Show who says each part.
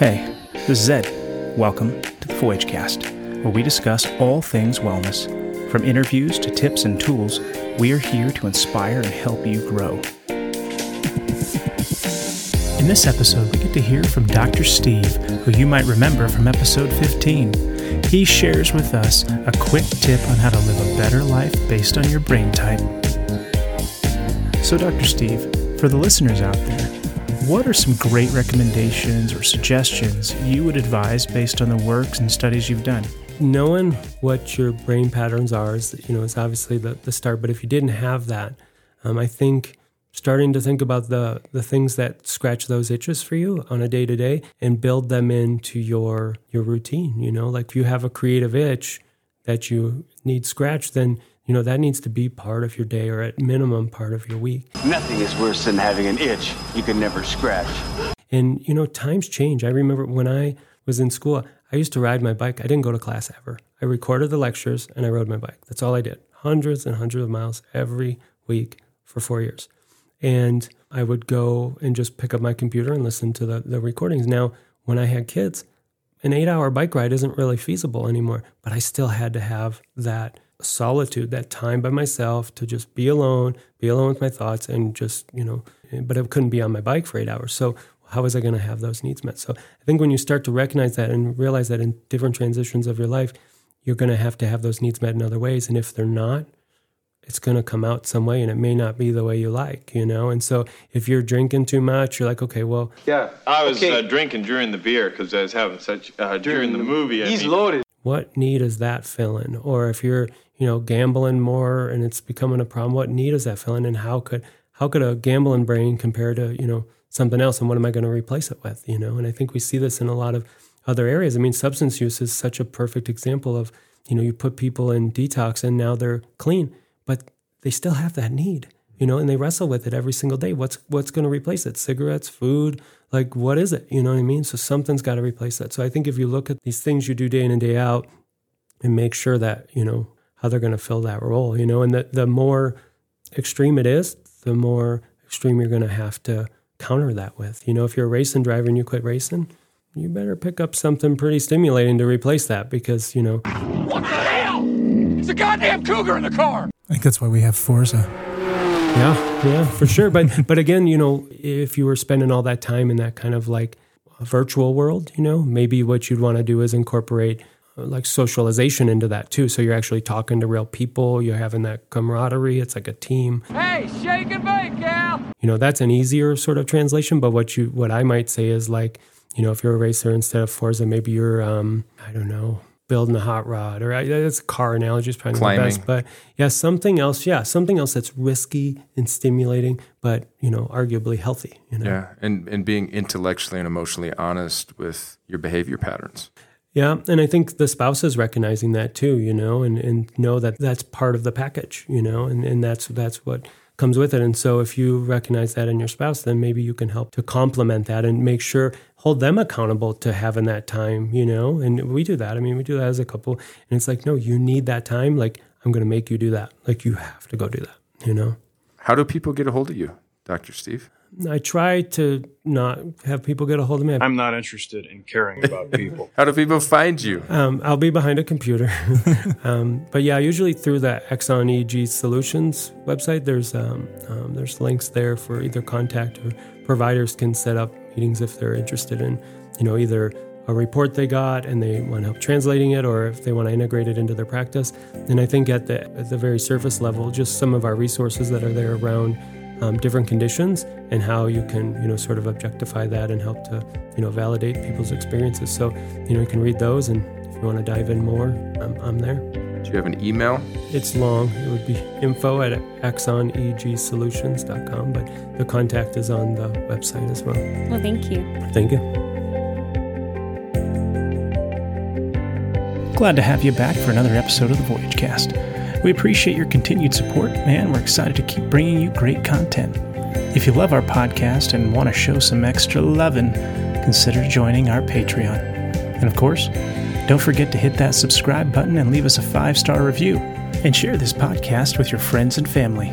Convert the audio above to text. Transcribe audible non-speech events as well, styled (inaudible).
Speaker 1: Hey, this is Ed. Welcome to the Voyage Cast, where we discuss all things wellness. From interviews to tips and tools, we are here to inspire and help you grow. In this episode, we get to hear from Dr. Steve, who you might remember from episode 15. He shares with us a quick tip on how to live a better life based on your brain type. So, Dr. Steve, for the listeners out there, what are some great recommendations or suggestions you would advise based on the works and studies you've done?
Speaker 2: Knowing what your brain patterns are is, you know, is obviously the, the start. But if you didn't have that, um, I think starting to think about the the things that scratch those itches for you on a day to day and build them into your your routine. You know, like if you have a creative itch that you need scratched, then you know, that needs to be part of your day or at minimum part of your week.
Speaker 3: Nothing is worse than having an itch you can never scratch.
Speaker 2: And, you know, times change. I remember when I was in school, I used to ride my bike. I didn't go to class ever. I recorded the lectures and I rode my bike. That's all I did. Hundreds and hundreds of miles every week for four years. And I would go and just pick up my computer and listen to the, the recordings. Now, when I had kids, an eight hour bike ride isn't really feasible anymore, but I still had to have that solitude, that time by myself to just be alone, be alone with my thoughts, and just, you know, but I couldn't be on my bike for eight hours. So, how was I going to have those needs met? So, I think when you start to recognize that and realize that in different transitions of your life, you're going to have to have those needs met in other ways. And if they're not, it's going to come out some way and it may not be the way you like, you know? And so if you're drinking too much, you're like, okay, well.
Speaker 4: Yeah.
Speaker 5: I was
Speaker 4: okay.
Speaker 5: uh, drinking during the beer because I was having such, uh, during, during, the movie.
Speaker 4: He's loaded.
Speaker 2: What need is that filling? Or if you're you know, gambling more and it's becoming a problem. What need is that filling, and how could how could a gambling brain compare to you know something else, and what am I going to replace it with? You know, and I think we see this in a lot of other areas. I mean, substance use is such a perfect example of you know you put people in detox and now they're clean, but they still have that need. You know, and they wrestle with it every single day. What's what's going to replace it? Cigarettes, food, like what is it? You know what I mean? So something's got to replace that. So I think if you look at these things you do day in and day out, and make sure that you know how they're going to fill that role, you know. And the, the more extreme it is, the more extreme you're going to have to counter that with. You know, if you're a racing driver and you quit racing, you better pick up something pretty stimulating to replace that because, you know.
Speaker 6: What the hell? It's a goddamn cougar in the car.
Speaker 7: I think that's why we have Forza.
Speaker 2: Yeah, yeah, for sure. But but again, you know, if you were spending all that time in that kind of like virtual world, you know, maybe what you'd want to do is incorporate like socialization into that too. So you're actually talking to real people. You're having that camaraderie. It's like a team.
Speaker 6: Hey, shake and bake, gal.
Speaker 2: You know, that's an easier sort of translation. But what you, what I might say is like, you know, if you're a racer instead of Forza, maybe you're, um, I don't know, building a hot rod, or that's a car analogy is probably
Speaker 8: Climbing.
Speaker 2: the best. But yeah, something else. Yeah, something else that's risky and stimulating, but you know, arguably healthy. You know?
Speaker 8: Yeah, and and being intellectually and emotionally honest with your behavior patterns.
Speaker 2: Yeah, and I think the spouse is recognizing that too, you know, and, and know that that's part of the package, you know, and, and that's that's what comes with it. And so if you recognize that in your spouse, then maybe you can help to complement that and make sure hold them accountable to having that time, you know. And we do that. I mean, we do that as a couple, and it's like, no, you need that time. Like I'm going to make you do that. Like you have to go do that, you know.
Speaker 8: How do people get a hold of you, Doctor Steve?
Speaker 2: I try to not have people get a hold of me.
Speaker 9: I'm not interested in caring about (laughs) people.
Speaker 8: How do people find you?
Speaker 2: Um, I'll be behind a computer. (laughs) um, but yeah, usually through the Axon EEG Solutions website, there's um, um, there's links there for either contact or providers can set up meetings if they're interested in, you know, either a report they got and they want help translating it or if they want to integrate it into their practice. And I think at the at the very surface level, just some of our resources that are there around um, different conditions and how you can you know sort of objectify that and help to you know validate people's experiences. So you know you can read those and if you want to dive in more I'm, I'm there.
Speaker 8: Do you have an email?
Speaker 2: It's long. It would be (laughs) info at axoneegsolutions.com but the contact is on the website as well.
Speaker 10: Well thank you.
Speaker 2: Thank you.
Speaker 1: Glad to have you back for another episode of the voyage cast we appreciate your continued support, and we're excited to keep bringing you great content. If you love our podcast and want to show some extra loving, consider joining our Patreon. And of course, don't forget to hit that subscribe button and leave us a five star review. And share this podcast with your friends and family.